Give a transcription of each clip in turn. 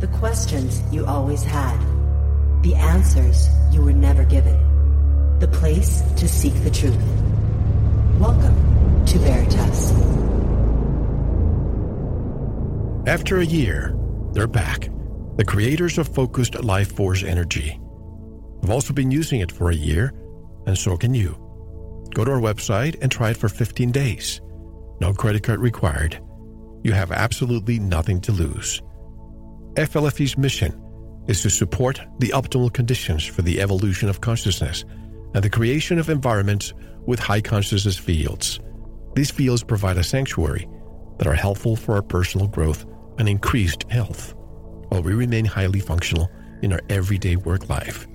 The questions you always had. The answers you were never given. The place to seek the truth. Welcome to Veritas. After a year, they're back. The creators of Focused Life Force Energy. I've also been using it for a year, and so can you. Go to our website and try it for 15 days. No credit card required. You have absolutely nothing to lose. FLFE's mission is to support the optimal conditions for the evolution of consciousness and the creation of environments with high consciousness fields. These fields provide a sanctuary that are helpful for our personal growth and increased health, while we remain highly functional in our everyday work life.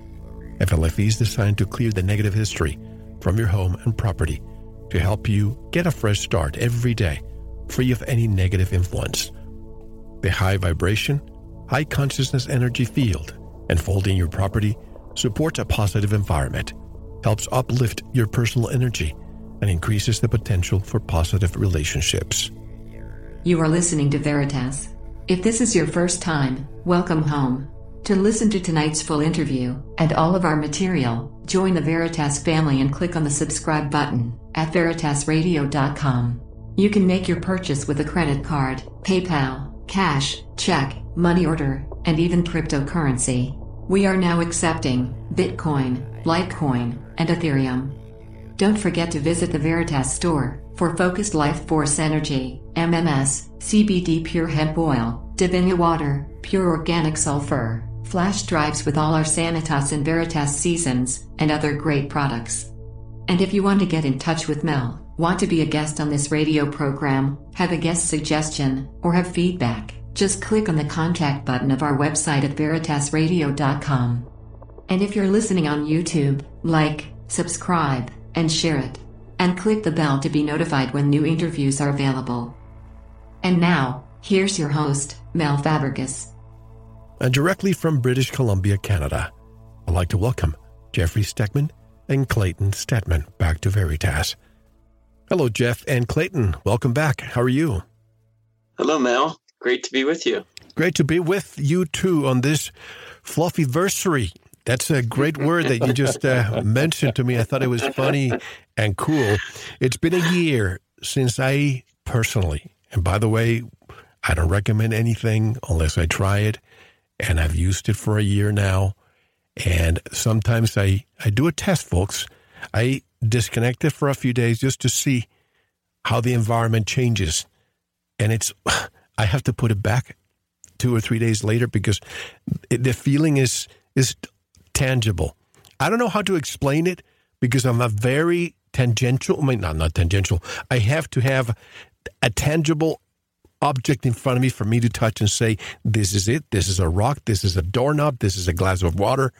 FLFE is designed to clear the negative history from your home and property to help you get a fresh start every day, free of any negative influence. The high vibration, high consciousness energy field enfolding your property supports a positive environment, helps uplift your personal energy, and increases the potential for positive relationships. You are listening to Veritas. If this is your first time, welcome home. To listen to tonight's full interview and all of our material, join the Veritas family and click on the subscribe button at veritasradio.com. You can make your purchase with a credit card, PayPal, cash, check, money order, and even cryptocurrency. We are now accepting Bitcoin, Litecoin, and Ethereum. Don't forget to visit the Veritas store for focused life force energy, MMS, CBD pure hemp oil, Divinia water, pure organic sulfur, flash drives with all our Sanitas and Veritas seasons, and other great products. And if you want to get in touch with Mel, want to be a guest on this radio program, have a guest suggestion, or have feedback, just click on the contact button of our website at veritasradio.com. And if you're listening on YouTube, like, subscribe, and share it. And click the bell to be notified when new interviews are available. And now, here's your host, Mel Fabregas. And directly from British Columbia, Canada, I'd like to welcome Jeffrey Stegman and Clayten Stedmann back to Veritas. Hello, Jeff and Clayten. Welcome back. How are you? Hello, Mel. Great to be with you. Great to be with you too on this fluffy versary. That's a great word that you just uh, mentioned to me. I thought it was funny and cool. It's been a year since I personally, and by the way, I don't recommend anything unless I try it, and I've used it for a year now. And sometimes I, I do a test, folks. I disconnect it for a few days just to see how the environment changes. And it's, I have to put it back two or three days later because it, the feeling is, is tangible. I don't know how to explain it because I'm a very tangential, I mean, not, not tangential. I have to have a tangible object in front of me for me to touch and say, this is it. This is a rock. This is a doorknob. This is a glass of water.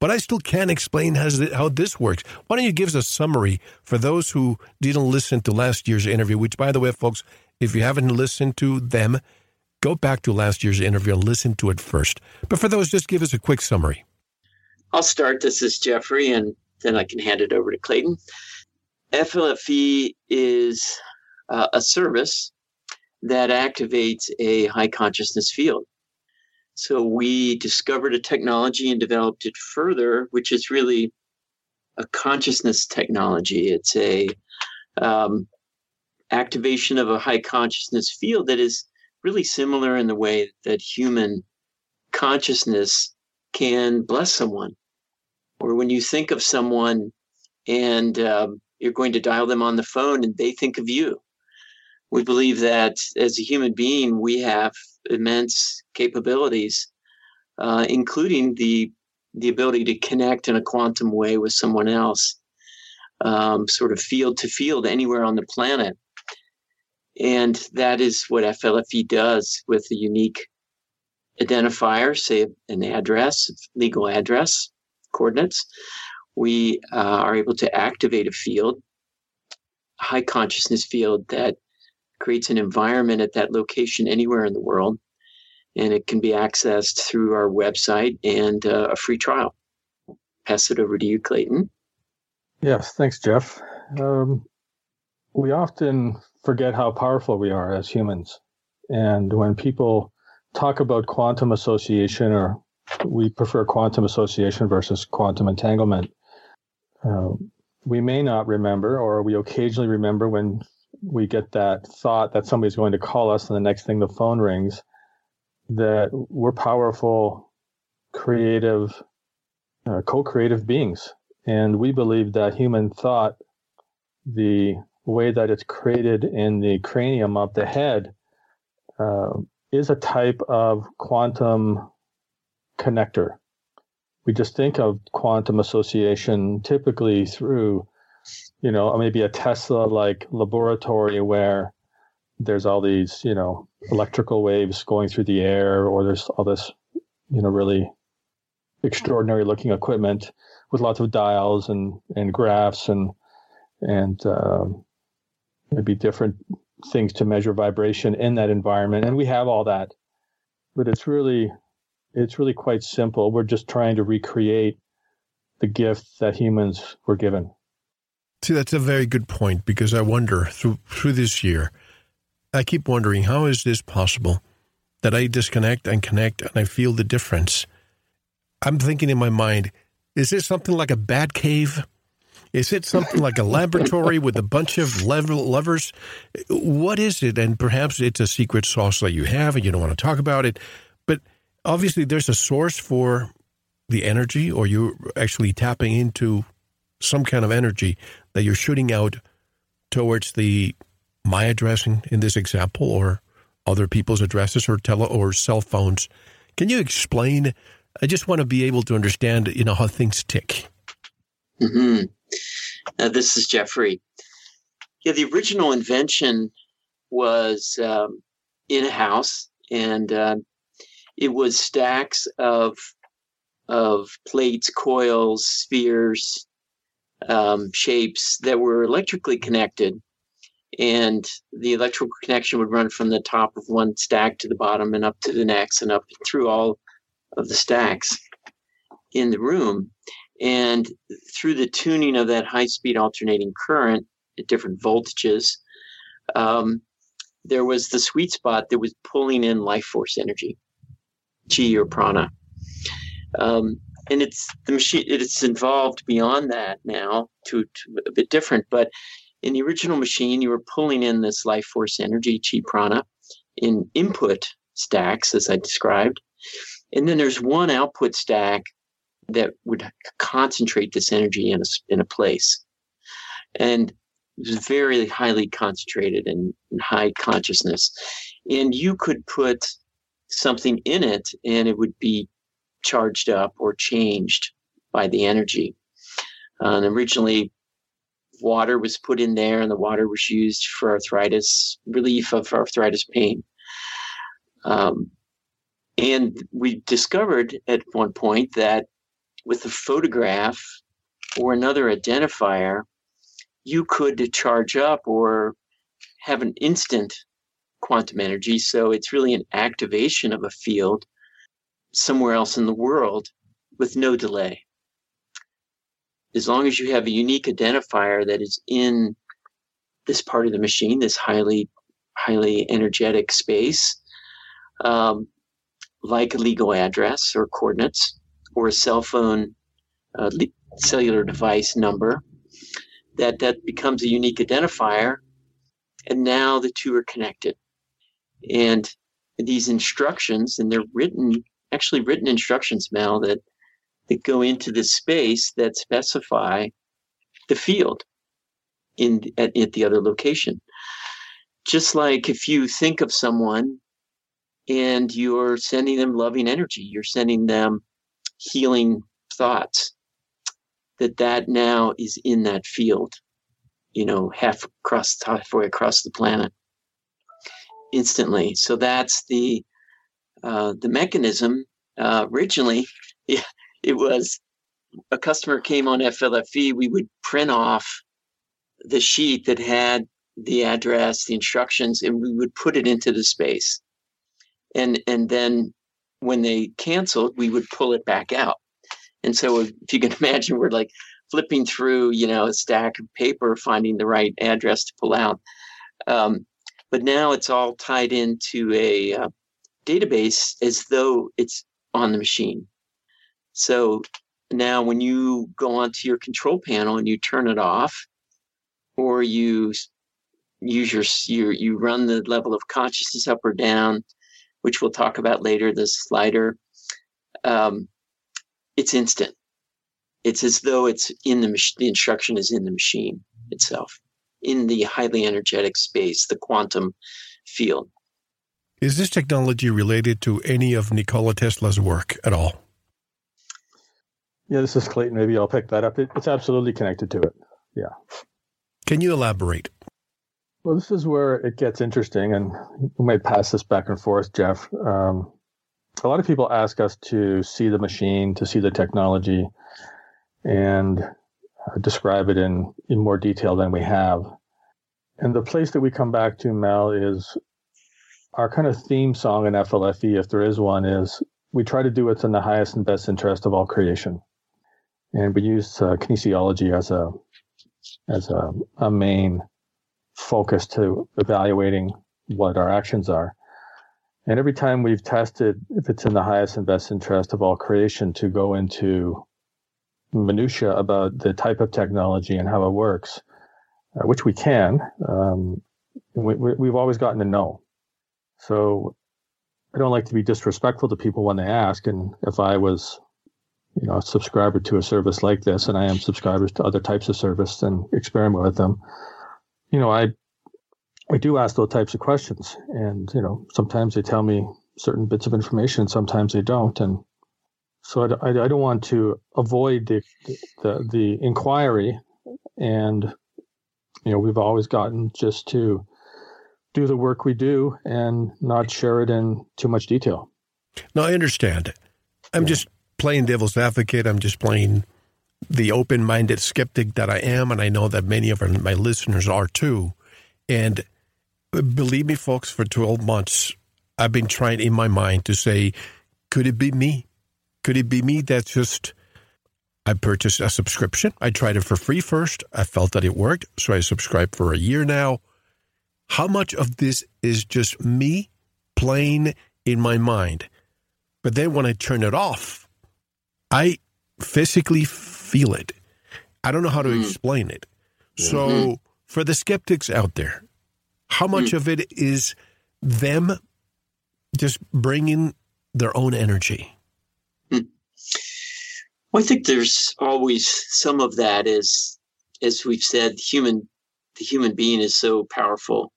But I still can't explain how, how this works. Why don't you give us a summary for those who didn't listen to last year's interview, which, by the way, folks, if you haven't listened to them, go back to last year's interview and listen to it first. But for those, just give us a quick summary. I'll start. This is Jeffrey, and then I can hand it over to Clayten. FLFE is uh, a service that activates a high consciousness field. So we discovered a technology and developed it further, which is really a consciousness technology. It's a um, activation of a high consciousness field that is really similar in the way that human consciousness can bless someone. Or when you think of someone and um, you're going to dial them on the phone and they think of you. We believe that as a human being, we have immense capabilities, uh, including the the ability to connect in a quantum way with someone else, um, sort of field to field anywhere on the planet. And that is what FLFE does with a unique identifier, say an address, legal address, coordinates. We uh, are able to activate a field, a high consciousness field that creates an environment at that location anywhere in the world. And it can be accessed through our website and uh, a free trial. Pass it over to you, Clayten. Yes, thanks, Jeff. Um, we often forget how powerful we are as humans. And when people talk about quantum association, or we prefer quantum association versus quantum entanglement. Uh, we may not remember, or we occasionally remember when we get that thought that somebody's going to call us, and the next thing the phone rings, that we're powerful, creative, uh, co creative beings. And we believe that human thought, the way that it's created in the cranium of the head, uh, is a type of quantum connector. We just think of quantum association typically through you know, maybe a Tesla like laboratory where there's all these, you know, electrical waves going through the air, or there's all this, you know, really extraordinary looking equipment with lots of dials and, and graphs and, and, uh, maybe different things to measure vibration in that environment. And we have all that, but it's really, it's really quite simple. We're just trying to recreate the gift that humans were given. See, that's a very good point because I wonder through through this year, I keep wondering how is this possible that I disconnect and connect and I feel the difference. I'm thinking in my mind, is this something like a bat cave? Is it something like a laboratory with a bunch of levers? What is it? And perhaps it's a secret sauce that you have and you don't want to talk about it. But obviously, there's a source for the energy, or you're actually tapping into some kind of energy that you're shooting out towards the my address in, in this example or other people's addresses or tele or cell phones. Can you explain? I just want to be able to understand, you know, how things tick. Mm-hmm. Uh, this is Jeffrey. Yeah, the original invention was um, in a house, and uh, it was stacks of of plates, coils, spheres, um, shapes that were electrically connected. And the electrical connection would run from the top of one stack to the bottom and up to the next and up through all of the stacks in the room. And through the tuning of that high speed alternating current at different voltages, um, there was the sweet spot that was pulling in life force energy, chi or prana. Um, and it's the machine it's involved beyond that now to, to, a bit different but in the original machine you were pulling in this life force energy chi prana in input stacks as i described and then there's one output stack that would concentrate this energy in a, in a place and it was very highly concentrated and high consciousness and you could put something in it and it would be charged up or changed by the energy. Uh, and originally, water was put in there, and the water was used for arthritis relief of arthritis pain. Um, and we discovered at one point that with a photograph or another identifier, you could charge up or have an instant quantum energy. So it's really an activation of a field somewhere else in the world with no delay. As long as you have a unique identifier that is in this part of the machine, this highly, highly energetic space, um, like a legal address or coordinates or a cell phone uh, cellular device number, that that becomes a unique identifier, and now the two are connected. And these instructions, and they're written actually written instructions, Mel, that that go into the space that specify the field in at, at the other location. Just like if you think of someone and you're sending them loving energy, you're sending them healing thoughts, that that now is in that field, you know, half across halfway across the planet instantly. So that's the uh, the mechanism uh, originally, yeah, it was a customer came on FLFE, we would print off the sheet that had the address, the instructions, and we would put it into the space. And and then when they canceled, we would pull it back out. And so if you can imagine, we're like flipping through, you know, a stack of paper, finding the right address to pull out. Um, but now it's all tied into a uh, database as though it's on the machine. So now when you go onto your control panel and you turn it off, or you use your, your you run the level of consciousness up or down, which we'll talk about later, the slider, um, it's instant. It's as though it's in the mach- the instruction is in the machine itself, in the highly energetic space, the quantum field. Is this technology related to any of Nikola Tesla's work at all? Yeah, this is Clayten. Maybe I'll pick that up. It, it's absolutely connected to it. Yeah. Can you elaborate? Well, this is where it gets interesting, and we might pass this back and forth, Jeff. Um, a lot of people ask us to see the machine, to see the technology, and uh, describe it in, in more detail than we have. And the place that we come back to, Mel, is our kind of theme song in FLFE, if there is one, is we try to do what's in the highest and best interest of all creation. And we use uh, kinesiology as a as a, a main focus to evaluating what our actions are. And every time we've tested if it's in the highest and best interest of all creation to go into minutia about the type of technology and how it works, uh, which we can, um, we, we've always gotten to know. So I don't like to be disrespectful to people when they ask. And if I was, you know, a subscriber to a service like this, and I am subscribers to other types of service and experiment with them, you know, I I do ask those types of questions, and you know, sometimes they tell me certain bits of information, sometimes they don't, and so I, I, I don't want to avoid the, the the inquiry, and you know, we've always gotten just to do the work we do and not share it in too much detail. No, I understand. I'm yeah. just playing devil's advocate. I'm just playing the open minded skeptic that I am, and I know that many of my listeners are too. And uh, believe me, folks, for 12 months, I've been trying in my mind to say, could it be me? Could it be me that just I purchased a subscription? I tried it for free first. I felt that it worked, so I subscribed for a year now. How much of this is just me playing in my mind? But then when I turn it off, I physically feel it. I don't know how to mm. explain it. So, mm-hmm. for the skeptics out there, how much mm. of it is them just bringing their own energy? Mm. Well, I think there's always some of that. As as we've said, human the human being is so powerful,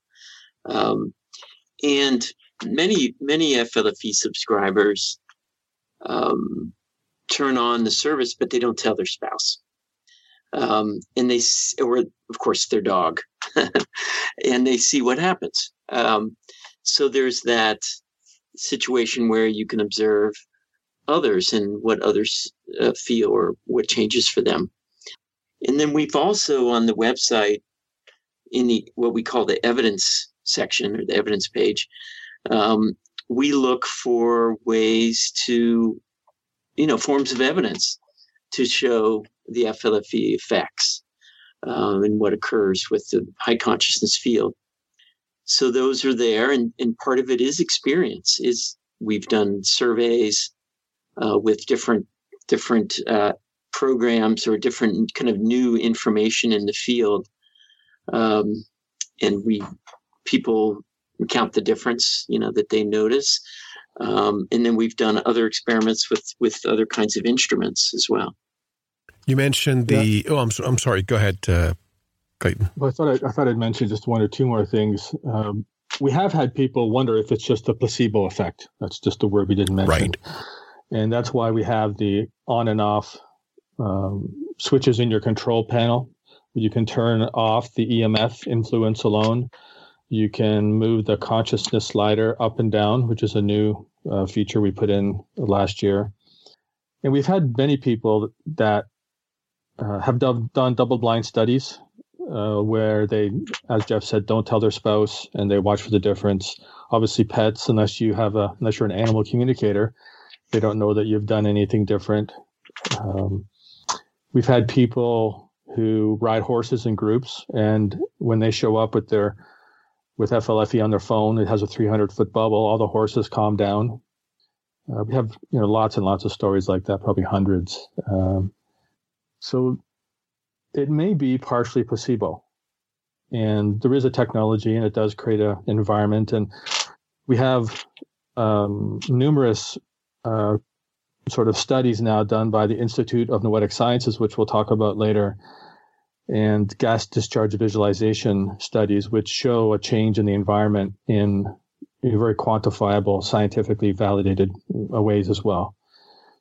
um, and many many FLFE subscribers um, turn on the service, but they don't tell their spouse. Um, and they, or of course, their dog, and they see what happens. Um, so there's that situation where you can observe others and what others uh, feel or what changes for them. And then we've also on the website, in the what we call the evidence section or the evidence page, um, we look for ways to you know, forms of evidence to show the FLFE effects um, and what occurs with the high consciousness field. So those are there, and, and part of it is experience. Is we've done surveys uh, with different different uh, programs or different kind of new information in the field, um, and we people count the difference, you know, that they notice. Um, and then we've done other experiments with with other kinds of instruments as well. You mentioned the. Yeah. Oh, I'm I'm sorry. Go ahead, uh, Clayten. Well, I thought I, I, thought I'd mention just one or two more things. Um, we have had people wonder if it's just a placebo effect. That's just a word we didn't mention. Right. And that's why we have the on and off um, switches in your control panel. You can turn off the EMF influence alone you can move the consciousness slider up and down, which is a new uh, feature we put in last year. And we've had many people that uh, have done, done double blind studies uh, where they, as Jeff said, don't tell their spouse and they watch for the difference. Obviously, pets, unless you have a, unless you're an animal communicator, they don't know that you've done anything different. Um, we've had people who ride horses in groups, and when they show up with their with FLFE on their phone. It has a 300 foot bubble. All the horses calm down. Uh, we have you know lots and lots of stories like that, probably hundreds. Um, so it may be partially placebo, and there is a technology, and it does create an environment. And we have um, numerous uh, sort of studies now done by the Institute of Noetic Sciences, which we'll talk about later, and gas discharge visualization studies, which show a change in the environment in, very quantifiable, scientifically validated ways as well.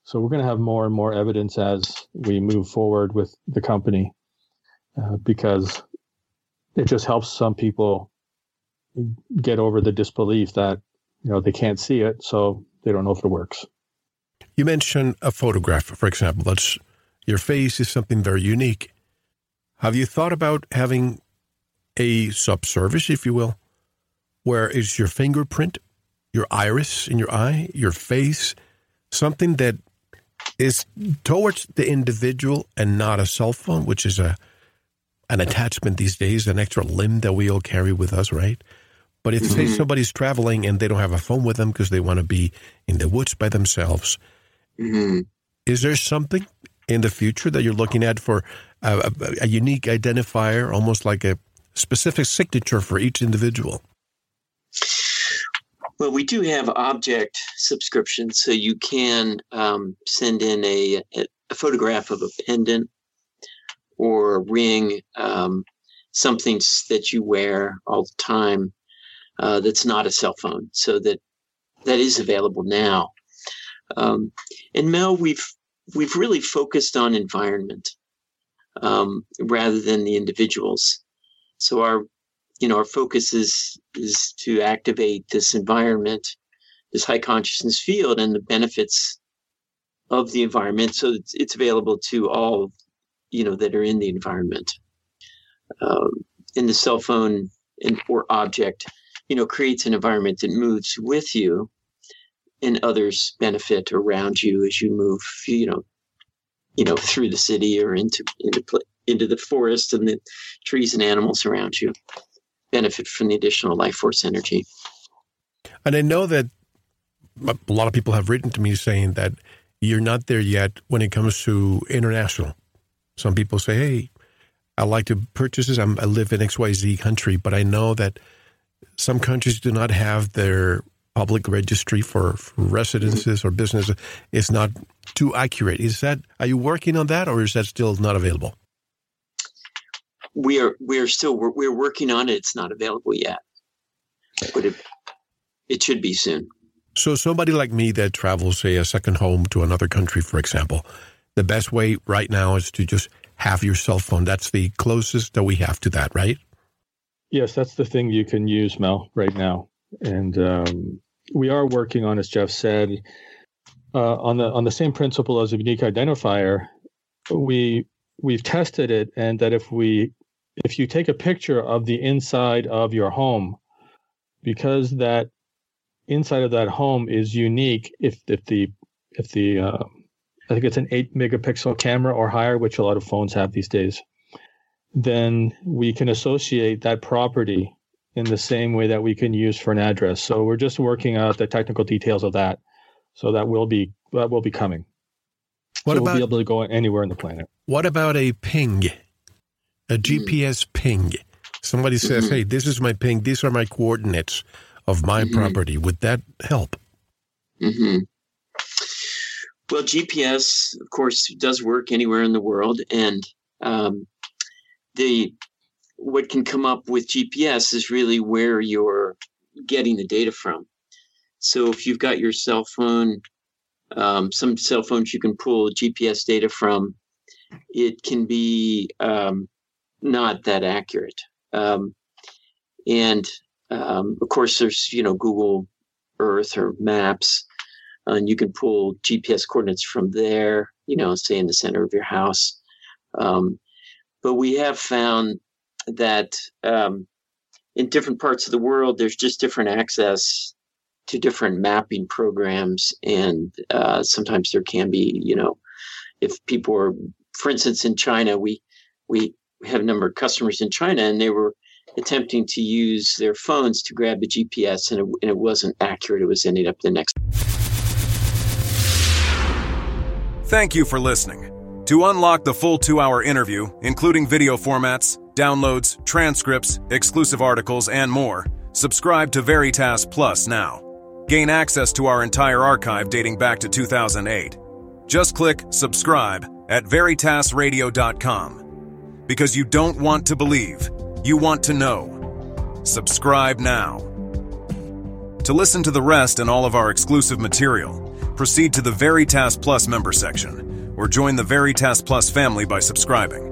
So we're going to have more and more evidence as we move forward with the company, uh, because it just helps some people get over the disbelief that you know they can't see it, so they don't know if it works. You mentioned a photograph, for example. That's your face is something very unique. Have you thought about having a subservice, if you will, where is your fingerprint, your iris in your eye, your face, something that is towards the individual and not a cell phone, which is a an attachment these days, an extra limb that we all carry with us, right? But if, mm-hmm. say, somebody's traveling and they don't have a phone with them because they want to be in the woods by themselves, mm-hmm. is there something in the future that you're looking at for a, a, a unique identifier, almost like a specific signature for each individual? Well, we do have object subscriptions, so you can um, send in a, a, photograph of a pendant or a ring, um, something that you wear all the time uh, that's not a cell phone. So that that is available now. Um, and Mel, we've we've really focused on environment um, rather than the individuals. So our you know our focus is is to activate this environment, this high consciousness field, and the benefits of the environment. So it's, it's available to all you know that are in the environment. Um, in the cell phone and, or object you know creates an environment that moves with you and others benefit around you as you move you know you know through the city or into into into the forest and the trees and animals around you benefit from the additional life force energy. And i know that a lot of people have written to me saying that you're not there yet when it comes to international. Some people say hey i like to purchase this. I'm, i live in xyz country but i know that some countries do not have their public registry for, for residences or businesses. is not too accurate. Is that are you working on that, or is that still not available? We are we are still we're, we're working on it. It's not available yet, but it it should be soon. So somebody like me that travels, say, a second home to another country, for example, the best way right now is to just have your cell phone. That's the closest that we have to that, right? Yes, that's the thing you can use, Mel, right now. And um, we are working on, as Jeff said, uh, on the on the same principle as a unique identifier. We we've tested it, and that if we if you take a picture of the inside of your home, because that inside of that home is unique, if if the if the uh, I think it's an eight megapixel camera or higher, which a lot of phones have these days then we can associate that property in the same way that we can use for an address. So we're just working out the technical details of that. So that will be that will be coming. What so about we'll be able to go anywhere in the planet? What about a ping, a GPS ping? Somebody says, mm-hmm. "Hey, this is my ping. These are my coordinates of my mm-hmm. property." Would that help? Mm-hmm. Well, GPS, of course, does work anywhere in the world, and um, the what can come up with GPS is really where you're getting the data from. So if you've got your cell phone, um, some cell phones you can pull GPS data from, it can be um, not that accurate. Um, and um, of course, there's you know Google Earth or Maps, and you can pull GPS coordinates from there. You know, say in the center of your house. Um, but we have found that um, in different parts of the world, there's just different access to different mapping programs, and uh, sometimes there can be, you know, if people are, for instance, in China, we we have a number of customers in China, and they were attempting to use their phones to grab the GPS, and it, and it wasn't accurate. It was ending up the next. Thank you for listening. To unlock the full two hour interview, including video formats, downloads, transcripts, exclusive articles, and more, subscribe to Veritas Plus now. Gain access to our entire archive dating back to 2008. Just click subscribe at veritasradio.com. Because you don't want to believe, you want to know. Subscribe now. To listen to the rest and all of our exclusive material, proceed to the Veritas Plus member section or join the Veritas Plus family by subscribing.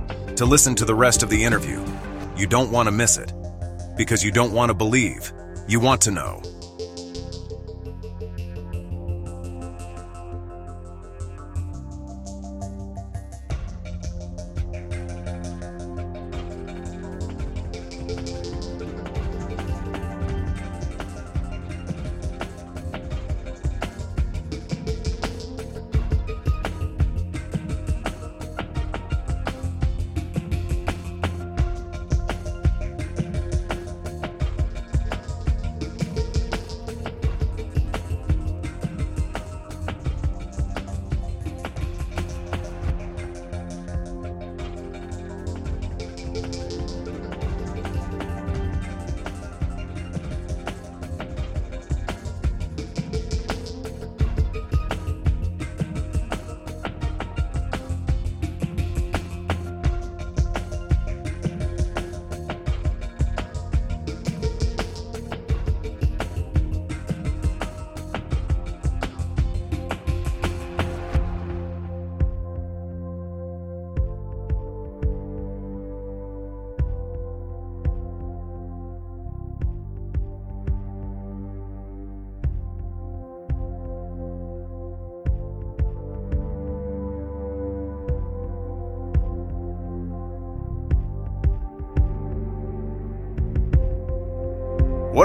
to listen to the rest of the interview. You don't want to miss it because you don't want to believe, you want to know.